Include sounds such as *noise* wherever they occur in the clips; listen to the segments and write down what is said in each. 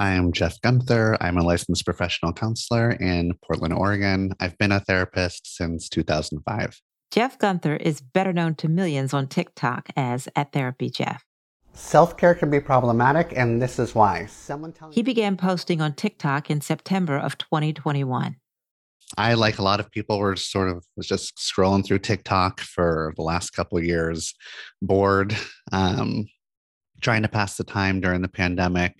I am Jeff Guenther. I'm a licensed professional counselor in Portland, Oregon. I've been a therapist since 2005. Jeff Guenther is better known to millions on TikTok as at Therapy Jeff. Self care can be problematic, and this is why. Someone tell he began posting on TikTok in September of 2021. I, like a lot of people, were sort of was just scrolling through TikTok for the last couple of years, bored, um, trying to pass the time during the pandemic.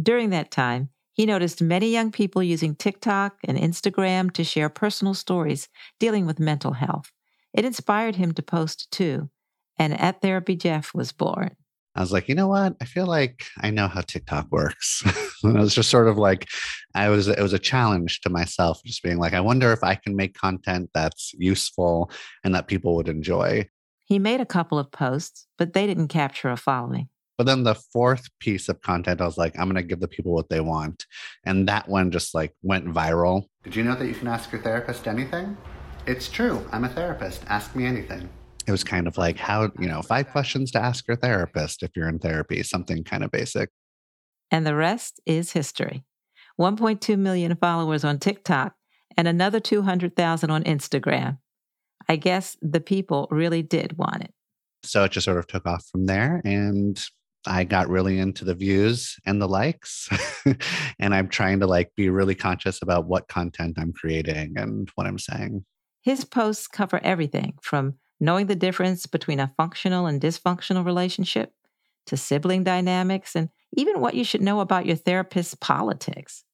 During that time, he noticed many young people using TikTok and Instagram to share personal stories dealing with mental health. It inspired him to post too, and At Therapy Jeff was born. I was like, you know what? I feel like I know how TikTok works. *laughs* and it was just sort of like, I was, it was a challenge to myself, just being like, I wonder if I can make content that's useful and that people would enjoy. He made a couple of posts, but they didn't capture a following. But then the fourth piece of content, I was like, I'm going to give the people what they want. And that one just like went viral. Did you know that you can ask your therapist anything? It's true. I'm a therapist. Ask me anything it was kind of like how you know five questions to ask your therapist if you're in therapy something kind of basic and the rest is history 1.2 million followers on tiktok and another 200000 on instagram i guess the people really did want it so it just sort of took off from there and I got really into the views and the likes. *laughs* and I'm trying to like be really conscious about what content I'm creating and what I'm saying. His posts cover everything from knowing the difference between a functional and dysfunctional relationship, to sibling dynamics, and even what you should know about your therapist's politics.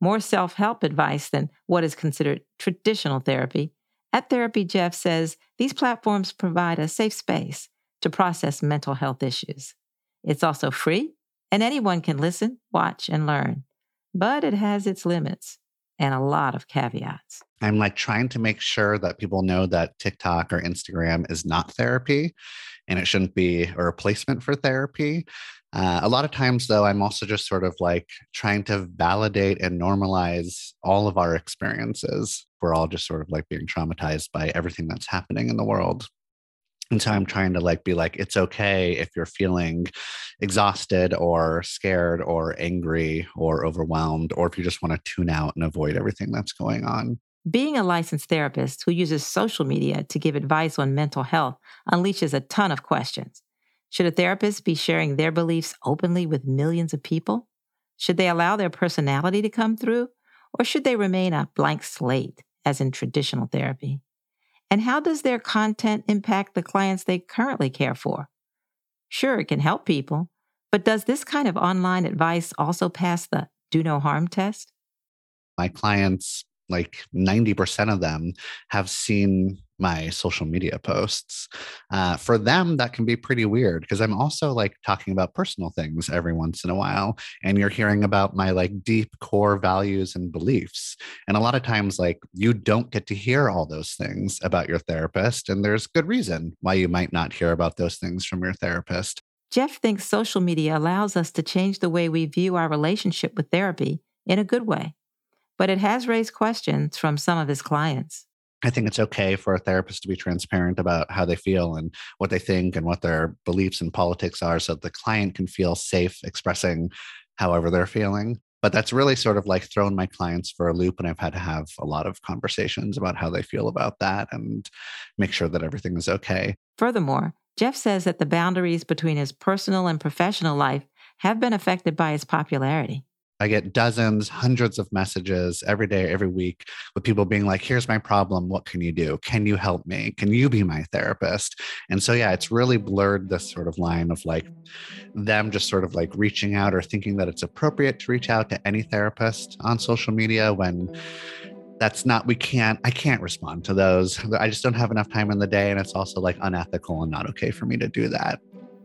More self help advice than what is considered traditional therapy. At Therapy Jeff says these platforms provide a safe space to process mental health issues. It's also free, and anyone can listen, watch, and learn. But it has its limits and a lot of caveats. I'm like trying to make sure that people know that TikTok or Instagram is not therapy and it shouldn't be a replacement for therapy. Uh, a lot of times, though, I'm also just sort of like trying to validate and normalize all of our experiences. We're all just sort of like being traumatized by everything that's happening in the world and so i'm trying to like be like it's okay if you're feeling exhausted or scared or angry or overwhelmed or if you just want to tune out and avoid everything that's going on. Being a licensed therapist who uses social media to give advice on mental health unleashes a ton of questions. Should a therapist be sharing their beliefs openly with millions of people? Should they allow their personality to come through? Or should they remain a blank slate as in traditional therapy and how does their content impact the clients they currently care for? Sure, it can help people, but does this kind of online advice also pass the do no harm test? My clients like 90% of them have seen my social media posts. Uh, for them, that can be pretty weird because I'm also like talking about personal things every once in a while. And you're hearing about my like deep core values and beliefs. And a lot of times, like you don't get to hear all those things about your therapist. And there's good reason why you might not hear about those things from your therapist. Jeff thinks social media allows us to change the way we view our relationship with therapy in a good way but it has raised questions from some of his clients. I think it's okay for a therapist to be transparent about how they feel and what they think and what their beliefs and politics are so that the client can feel safe expressing however they're feeling. But that's really sort of like thrown my clients for a loop. And I've had to have a lot of conversations about how they feel about that and make sure that everything is okay. Furthermore, Jeff says that the boundaries between his personal and professional life have been affected by his popularity. I get dozens, hundreds of messages every day, every week with people being like, here's my problem. What can you do? Can you help me? Can you be my therapist? And so, yeah, it's really blurred this sort of line of like them just sort of like reaching out or thinking that it's appropriate to reach out to any therapist on social media when that's not we can't i can't respond to those i just don't have enough time in the day and it's also like unethical and not okay for me to do that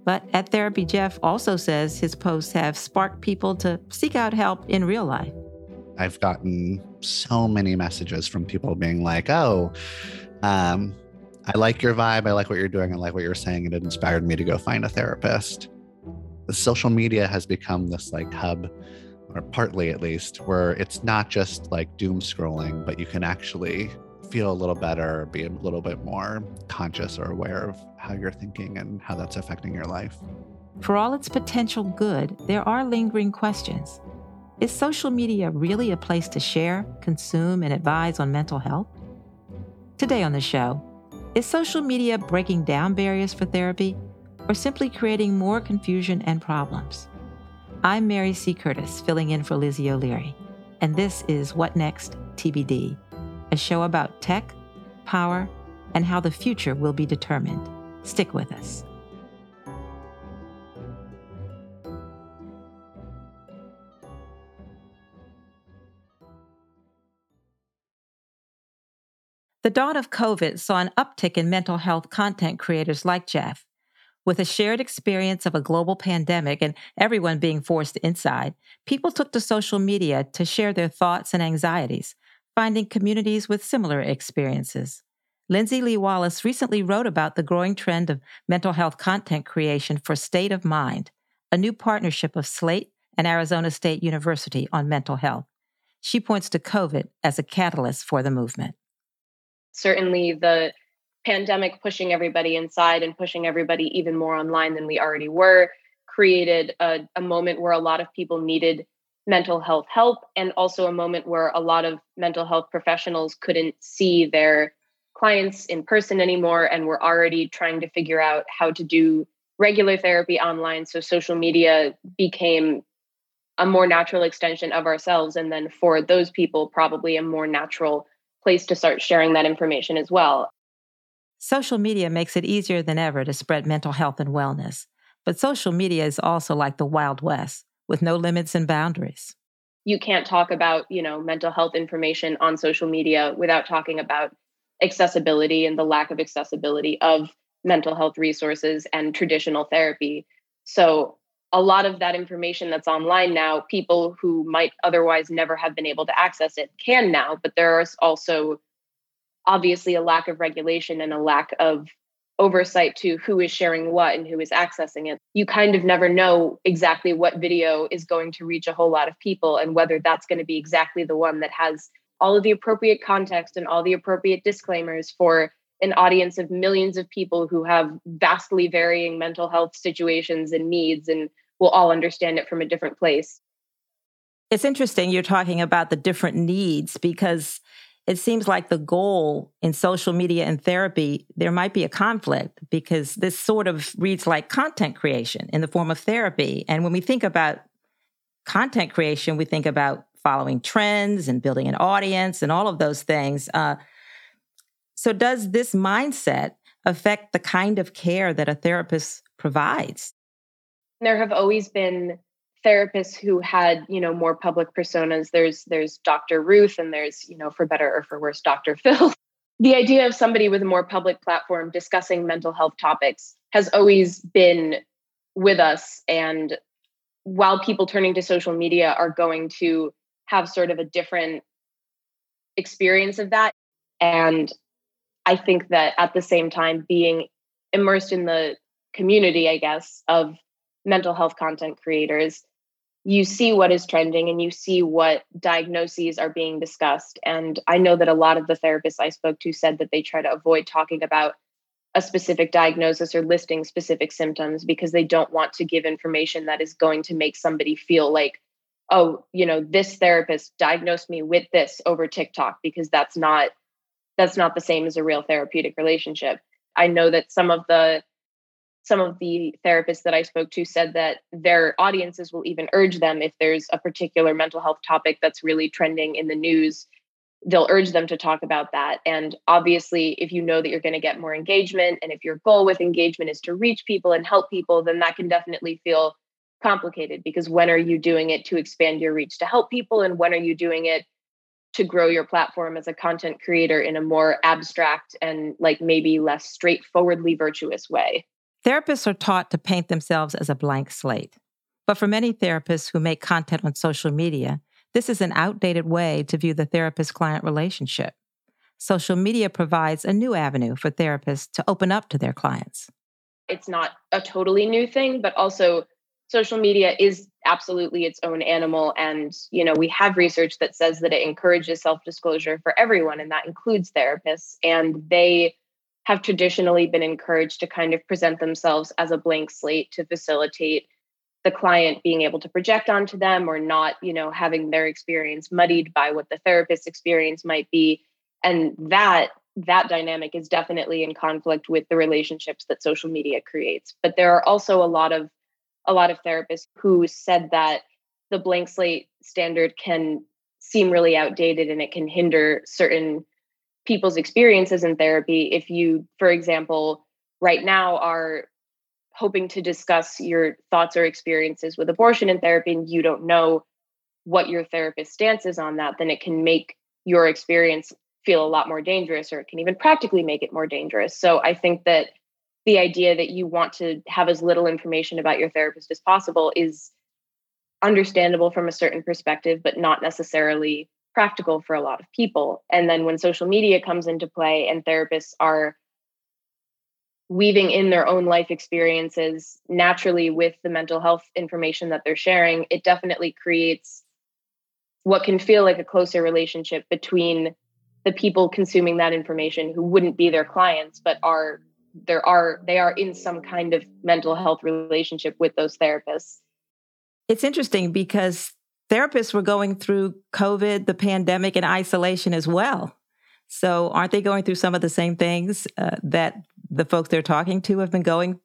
but at Therapy Jeff also says his posts have sparked people to seek out help in real life. I've gotten so many messages from people being like, oh, um, I like your vibe. I like what you're doing. I like what you're saying. And it inspired me to go find a therapist. The social media has become this like hub, or partly at least, where it's not just like doom scrolling, but you can actually feel a little better, be a little bit more conscious or aware of how you're thinking and how that's affecting your life. For all its potential good, there are lingering questions. is social media really a place to share, consume, and advise on mental health? Today on the show, is social media breaking down barriers for therapy or simply creating more confusion and problems? I'm Mary C. Curtis, filling in for Lizzie O'Leary, and this is What Next TBD, a show about tech, power, and how the future will be determined. Stick with us. The dawn of COVID saw an uptick in mental health content creators like Jeff. With a shared experience of a global pandemic and everyone being forced inside, people took to social media to share their thoughts and anxieties, finding communities with similar experiences. Lindsay Lee Wallace recently wrote about the growing trend of mental health content creation for State of Mind, a new partnership of Slate and Arizona State University on mental health. She points to COVID as a catalyst for the movement certainly the pandemic pushing everybody inside and pushing everybody even more online than we already were created a, a, moment where a lot of people needed mental health help and also a moment where a lot of mental health professionals couldn't see their clients in person anymore and were already trying to figure out how to do regular therapy online so social media became a more natural extension of ourselves and then for those people probably a more natural place to start sharing that information as well. Social media makes it easier than ever to spread mental health and wellness. But social media is also like the Wild West with no limits and boundaries. You can't talk about, you know, mental health information on social media without talking about accessibility and the lack of accessibility of mental health resources and traditional therapy. So a lot of that information that's online now, people who might otherwise never have been able to access it can now, but there is also obviously a lack of regulation and a lack of oversight to who is sharing what and who is accessing it. You kind of never know exactly what video is going to reach a whole lot of people and whether that's going to be exactly the one that has all of the appropriate context and all the appropriate disclaimers for an audience of millions of people who have vastly varying mental health situations and needs and will all understand it from a different place. It's interesting you're talking about the different needs because it seems like the goal in social media and therapy, there might be a conflict because this sort of reads like content creation in the form of therapy. And when we think about content creation, we think about following trends and building an audience and all of those things. Uh, so, does this mindset affect the kind of care that a therapist provides? there have always been therapists who had you know more public personas. There's there's dr ruth and there's you know for better or for worse dr *laughs* phil. The idea of somebody with a more public platform discussing mental health topics has always been with us. And while people turning to social media are going to have sort of a different experience of that and i think that at the same time being immersed in the community i guess of mental health content creators, you see what is trending and you see what diagnoses are being discussed. And I know that a lot of the therapists I spoke to said that they try to avoid talking about a specific diagnosis or listing specific symptoms because they don't want to give information that is going to make somebody feel like, oh, you know, this therapist diagnosed me with this over TikTok because that's not that's not the same as a real therapeutic relationship. I know that some of the some of the therapists that I spoke to said that their audiences will even urge them if there's a particular mental health topic that's really trending in the news, they'll urge them to talk about that. And obviously, if you know that you're going to get more engagement, and if your goal with engagement is to reach people and help people, then that can definitely feel complicated because when are you doing it to expand your reach to help people? And when are you doing it to grow your platform as a content creator in a more abstract and like maybe less straightforwardly virtuous way? Therapists are taught to paint themselves as a blank slate. But for many therapists who make content on social media, this is an outdated way to view the therapist client relationship. Social media provides a new avenue for therapists to open up to their clients. It's not a totally new thing, but also social media is absolutely its own animal and you know we have research that says that it encourages self-disclosure for everyone and that includes therapists and they have traditionally been encouraged to kind of present themselves as a blank slate to facilitate the client being able to project onto them or not you know having their experience muddied by what the therapist's experience might be. And that that dynamic is definitely in conflict with the relationships that social media creates. But there are also a lot of a lot of therapists who said that the blank slate standard can seem really outdated and it can hinder certain people's experiences in therapy if you for example right now are hoping to discuss your thoughts or experiences with abortion in therapy and you don't know what your therapist stance is on that then it can make your experience feel a lot more dangerous or it can even practically make it more dangerous. So i think that the idea that you want to have as little information about your therapist as possible is understandable from a certain perspective, but not necessarily practical for a lot of people. And then when social media comes into play and therapists are weaving in their own life experiences naturally with the mental health information that they're sharing, it definitely creates what can feel like a closer relationship between the people consuming that information who wouldn't be their clients but are there are they are in some kind of mental health relationship with those therapists it's interesting because therapists were going through COVID, the pandemic, and isolation as well. So, aren't they going through some of the same things uh, that the folks they're talking to have been going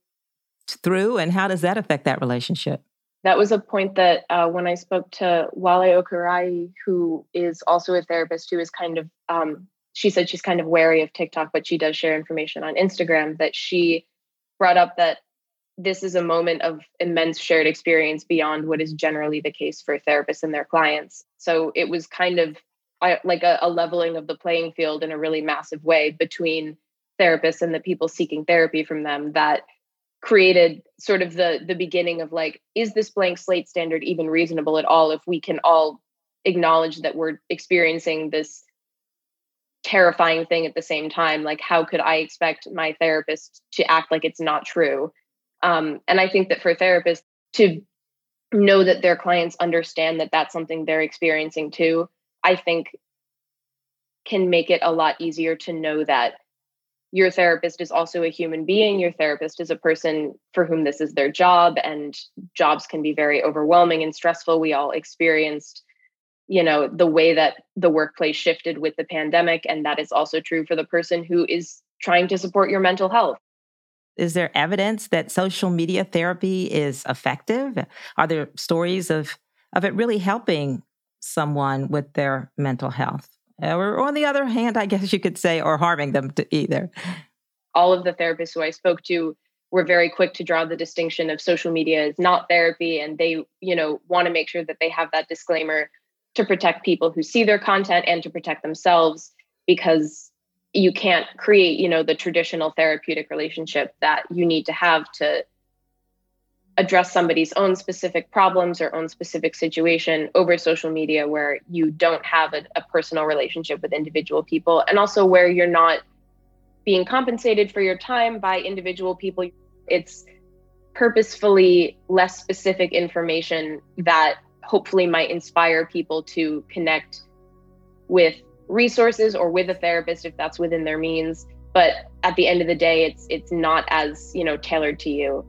through? And how does that affect that relationship? That was a point that uh, when I spoke to Wale Okurai, who is also a therapist who is kind of, um, she said she's kind of wary of TikTok, but she does share information on Instagram, that she brought up that this is a moment of immense shared experience beyond what is generally the case for therapists and their clients. So it was kind of like a, a, leveling of the playing field in a really massive way between therapists and the people seeking therapy from them that created sort of the the beginning of like is this blank slate standard even reasonable at all if we can all acknowledge that we're experiencing this terrifying thing at the same time like how could i expect my therapist to act like it's not true um, and I think that for therapists to know that their clients understand that that's something they're experiencing too, I think can make it a lot easier to know that your therapist is also a human being. Your therapist is a person for whom this is their job, and jobs can be very overwhelming and stressful. We all experienced, you know, the way that the workplace shifted with the pandemic. And that is also true for the person who is trying to support your mental health. Is there evidence that social media therapy is effective? Are there stories of, of it really helping someone with their mental health? Or, on the other hand, I guess you could say, or harming them to either. All of the therapists who I spoke to were very quick to draw the distinction of social media is not therapy and they you know want to make sure that they have that disclaimer to protect people who see their content and to protect themselves because you can't create you know the traditional therapeutic relationship that you need to have to address somebody's own specific problems or own specific situation over social media where you don't have a, a, personal relationship with individual people. And also where you're not being compensated for your time by individual people. It's purposefully less specific information that hopefully might inspire people to connect with resources or with a therapist if that's within their means. But at the end of the day it's it's not as you know tailored to you.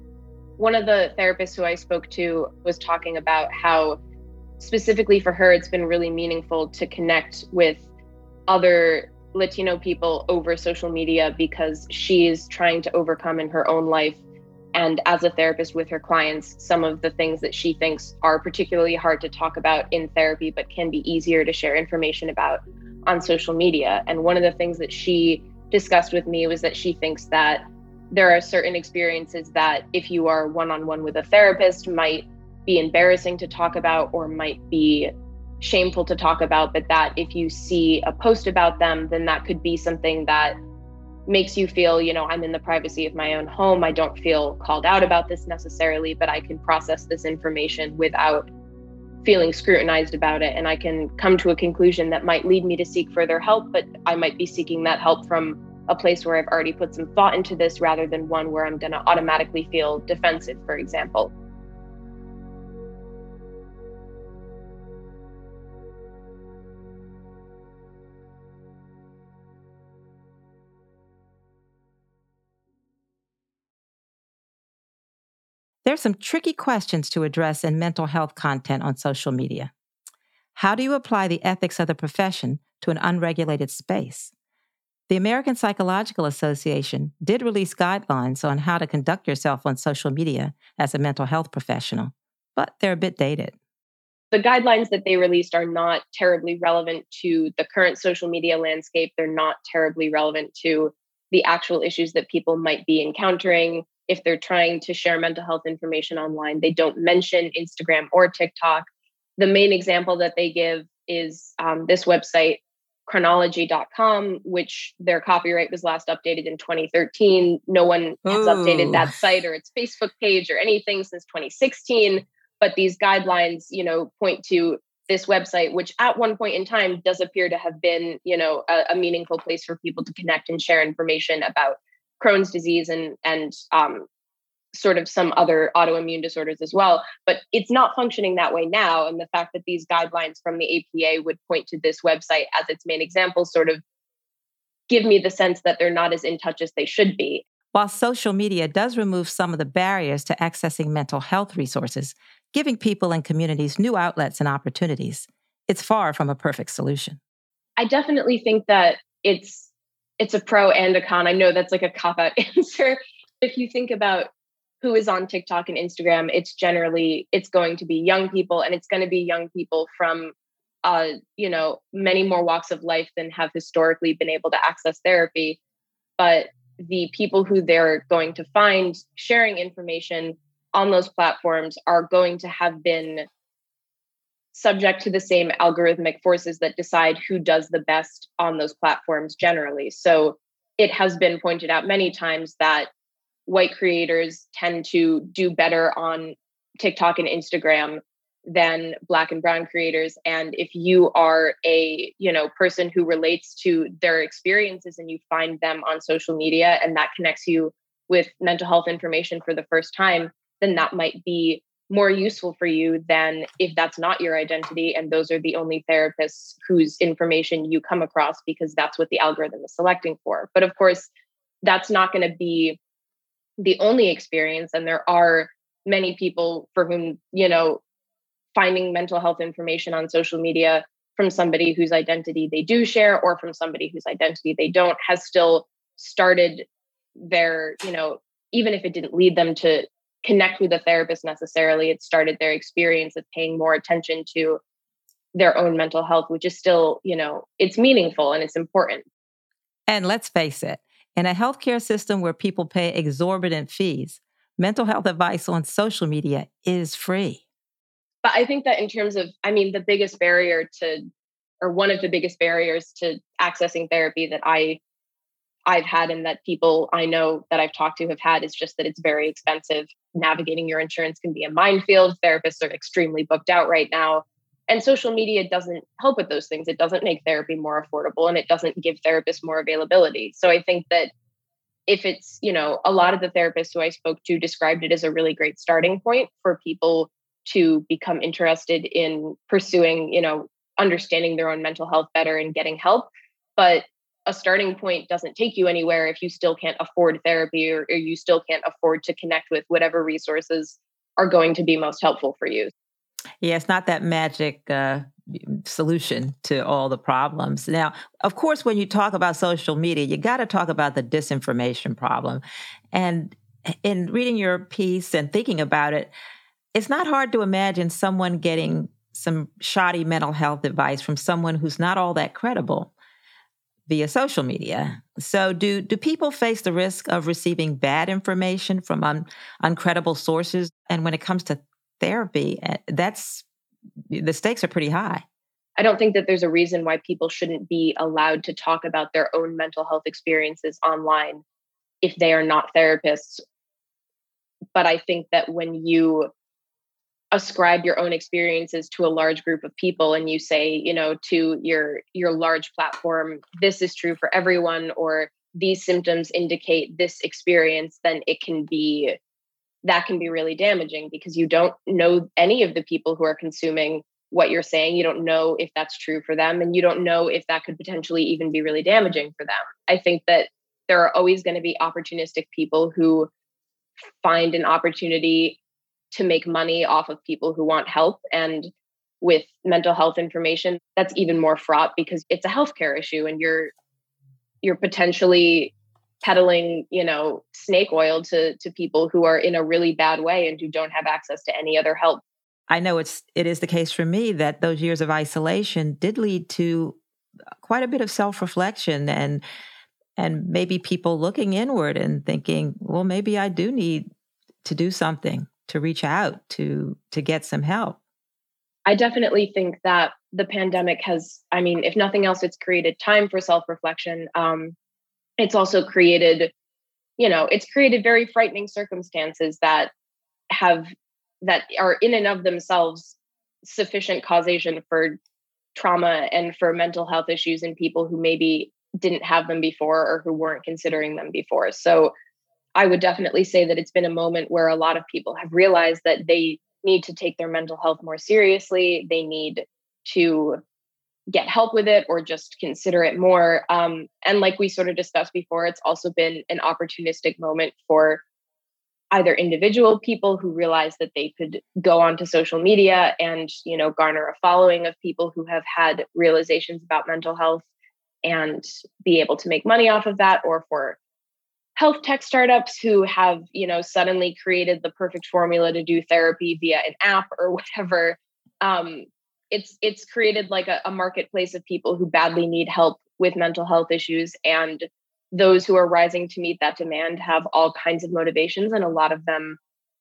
One of the therapists who i spoke to was talking about how specifically for her it's been really meaningful to connect with other latino people over social media because she's trying to overcome in her own life. And as a therapist with her clients some of the things that she thinks are particularly hard to talk about in therapy but can be easier to share information about on social media. And one of the things that she discussed with me was that she thinks that there are certain experiences that if you are one on one with a therapist might be embarrassing to talk about or might be shameful to talk about, but that if you see a post about them, then that could be something that makes you feel, you know, I'm in the privacy of my own home. I don't feel called out about this necessarily, but I can process this information without feeling scrutinized about it and I can come to a conclusion that might lead me to seek further help, but I might be seeking that help from a place where I've already put some thought into this rather than one where I'm going to automatically feel defensive, for example. There's some tricky questions to address in mental health content on social media. How do you apply the ethics of the profession to an unregulated space? The American Psychological Association did release guidelines on how to conduct yourself on social media as a mental health professional, but they're a bit dated. The guidelines that they released are not terribly relevant to the current social media landscape. They're not terribly relevant to the actual issues that people might be encountering if they're trying to share mental health information online. They don't mention Instagram or TikTok. The main example that they give is um, this website, crohnology.com, which their copyright was last updated in 2013. No one has Ooh. updated that site or its Facebook page or anything since 2016. But these guidelines, you know, point to this website, which at one point in time does appear to have been, you know, a, a meaningful place for people to connect and share information about Crohn's disease and and um, sort of some other autoimmune disorders as well. But it's not functioning that way now. And the fact that these guidelines from the APA would point to this website as its main example sort of give me the sense that they're not as in touch as they should be. While social media does remove some of the barriers to accessing mental health resources, giving people and communities new outlets and opportunities, it's far from a perfect solution. I definitely think that it's it's a pro and a con. I know that's like a cop out *laughs* answer. If you think about who is on TikTok and Instagram, it's generally it's going to be young people and it's going to be young people from uh, you know, many more walks of life than have historically been able to access therapy. But the people who they're going to find sharing information on those platforms are going to have been subject to the same algorithmic forces that decide who does the best on those platforms generally. So it has been pointed out many times that white creators tend to do better on TikTok and Instagram than black and brown creators and if you are a you know person who relates to their experiences and you find them on social media and that connects you with mental health information for the first time then that might be more useful for you than if that's not your identity and those are the only therapists whose information you come across because that's what the algorithm is selecting for. But of course, that's not going to be the only experience and there are many people for whom, you know, finding mental health information on social media from somebody whose identity they do share or from somebody whose identity they don't has still started their, you know, even if it didn't lead them to connect with a therapist necessarily. It started their experience of paying more attention to their own mental health, which is still, you know, it's meaningful and it's important. And let's face it, in a healthcare system where people pay exorbitant fees, mental health advice on social media is free. But I think that in terms of, I mean, the biggest barrier to, or one of the biggest barriers to accessing therapy that I I've had and that people I know that I've talked to have had is just that it's very expensive. Navigating your insurance can be a minefield. Therapists are extremely booked out right now. And social media doesn't help with those things. It doesn't make therapy more affordable and it doesn't give therapists more availability. So I think that if it's, you know, a lot of the therapists who I spoke to described it as a really great starting point for people to become interested in pursuing, you know, understanding their own mental health better and getting help. But a starting point doesn't take you anywhere if you still can't afford therapy or, or, you still can't afford to connect with whatever resources are going to be most helpful for you. Yeah, it's not that magic uh, solution to all the problems. Now, of course, when you talk about social media, you got to talk about the disinformation problem. And in reading your piece and thinking about it, it's not hard to imagine someone getting some shoddy mental health advice from someone who's not all that credible via social media. So, do do people face the risk of receiving bad information from un, uncredible sources? And when it comes to therapy, eh, that's the stakes are pretty high. I don't think that there's a reason why people shouldn't be allowed to talk about their own mental health experiences online if they are not therapists. But I think that when you ascribe your own experiences to a large group of people and you say you know to your your large platform this is true for everyone or these symptoms indicate this experience then it can be that can be really damaging because you don't know any of the people who are consuming what you're saying. You don't know if that's true for them and you don't know if that could potentially even be really damaging for them. I think that there are always going to be opportunistic people who find an opportunity to make money off of people who want help. And with mental health information, that's even more fraught because it's a healthcare issue and you're you're potentially peddling, you know, snake oil to to people who are in a really bad way and who don't have access to any other help. I know it's it is the case for me that those years of isolation did lead to quite a bit of self-reflection and and maybe people looking inward and thinking, well, maybe I do need to do something to reach out to to get some help. I definitely think that the pandemic has, I mean, if nothing else, it's created time for self-reflection. Um, it's also created, you know, it's created very frightening circumstances that have that are in and of themselves sufficient causation for trauma and for mental health issues in people who maybe didn't have them before or who weren't considering them before. So I would definitely say that it's been a moment where a lot of people have realized that they need to take their mental health more seriously. They need to get help with it or just consider it more. Um, and like we sort of discussed before, it's also been an opportunistic moment for either individual people who realize that they could go onto social media and you know garner a following of people who have had realizations about mental health and be able to make money off of that or for health tech startups who have you know suddenly created the perfect formula to do therapy via an app or *laughs* whatever um, it's it's created like a, a marketplace of people who badly need help with mental health issues and those who are rising to meet that demand have all kinds of motivations and a lot of them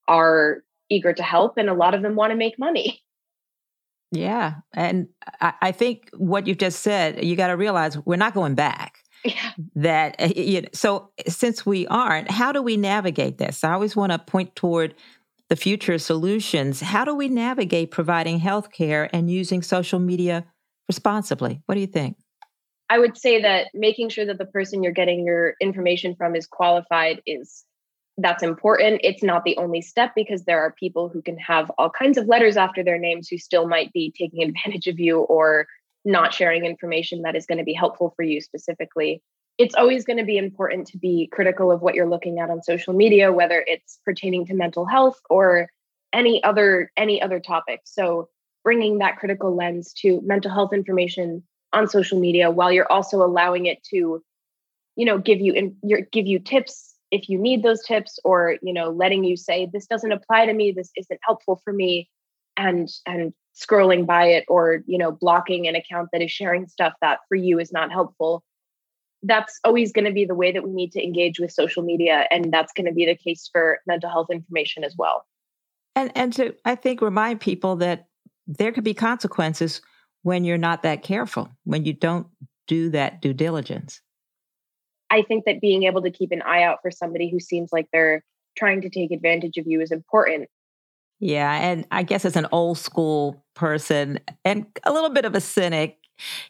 are eager to help and a lot of them want to make money. Yeah and I, I think what you've just said you got to realize we're not going back yeah. that eh, you know, so since we aren't how do we navigate this? I always want to point toward the future solutions. How do we navigate providing healthcare and using social media responsibly? What do you think? I would say that making sure that the person you're getting your information from is qualified is that's important. It's not the only step because there are people who can have all kinds of letters after their names who still might be taking advantage of you or not sharing information that is going to be helpful for you specifically. It's always going to be important to be critical of what you're looking at on social media, whether it's pertaining to mental health or any other any other topic. So bringing that critical lens to mental health information on social media while you're also allowing it to you know give you in, your, give you tips if you need those tips or you know letting you say this doesn't apply to me this isn't helpful for me and and scrolling by it or you know blocking an account that is sharing stuff that for you is not helpful that's always going to be the way that we need to engage with social media and that's going to be the case for mental health information as well. And and to i think remind people that there could be consequences when you're not that careful when you don't do that due diligence. I think that being able to keep an eye out for somebody who seems like they're trying to take advantage of you is important yeah. And I guess as an old school person and a little bit of a cynic,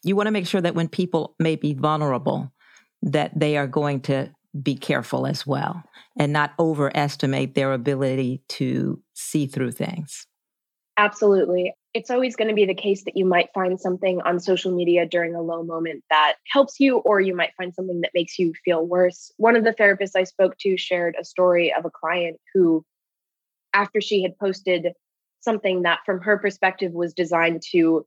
you want to make sure that when people may be vulnerable, that they are going to be careful as well and not overestimate their ability to see through things. Absolutely. It's always going to be the case that you might find something on social media during a low moment that helps you, or you might find something that makes you feel worse. One of the therapists I spoke to shared a story of a client who after she had posted something that, from her perspective, was designed to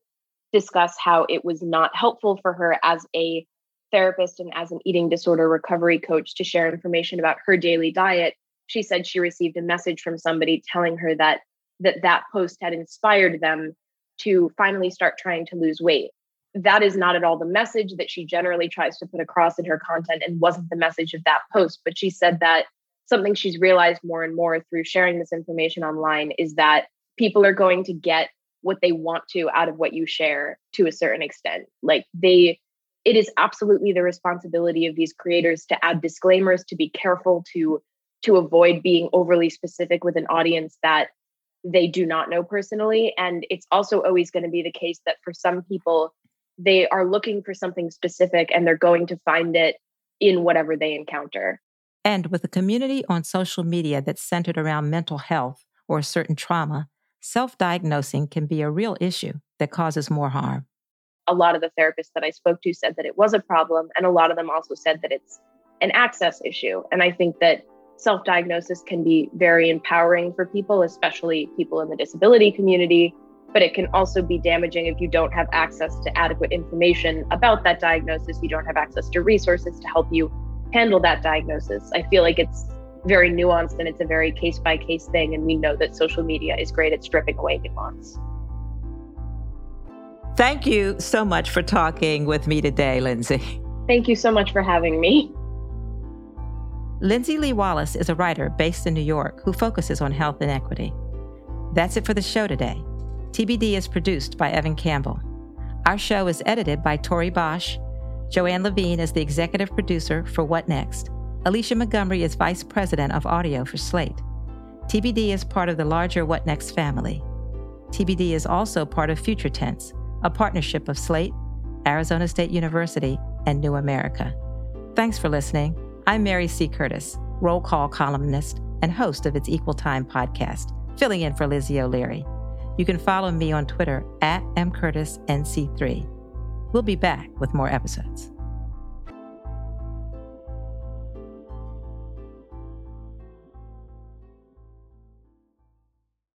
discuss how it was not helpful for her as a therapist and as an eating disorder recovery coach to share information about her daily diet she said she received a message from somebody telling her that that that post had inspired them to finally start trying to lose weight. That is not at all the message that she generally tries to put across in her content and wasn't the message of that post but she said that something she's realized more and more through sharing this information online is that people are going to get what they want to out of what you share to a certain extent. Like they, it is absolutely the responsibility of these creators to add disclaimers, to be careful, to to avoid being overly specific with an audience that they do not know personally. And it's also always going to be the case that for some people, they are looking for something specific and they're going to find it in whatever they encounter. And with a community on social media that's centered around mental health or a certain trauma, self diagnosing can be a real issue that causes more harm. A lot of the therapists that I spoke to said that it was a problem, and a lot of them also said that it's an access issue. And I think that self diagnosis can be very empowering for people, especially people in the disability community. But it can also be damaging if you don't have access to adequate information about that diagnosis. You don't have access to resources to help you handle that diagnosis. I feel like it's very nuanced and it's a very case by case thing. And we know that social media is great at stripping away nuance. Thank you so much for talking with me today, Lindsay. Thank you so much for having me. Lindsay Lee Wallace is a writer based in New York who focuses on health inequity. That's it for the show today. TBD is produced by Evan Campbell. Our show is edited by Tori Bosch. Joanne Levine is the executive producer for What Next. Alicia Montgomery is vice president of audio for Slate. TBD is part of the larger What Next family. TBD is also part of Future Tense, a partnership of Slate, Arizona State University, and New America. Thanks for listening. I'm Mary C. Curtis, roll call columnist and host of its Equal Time podcast, filling in for Lizzie O'Leary. You can follow me on Twitter at mcurtisnc3. We'll be back with more episodes.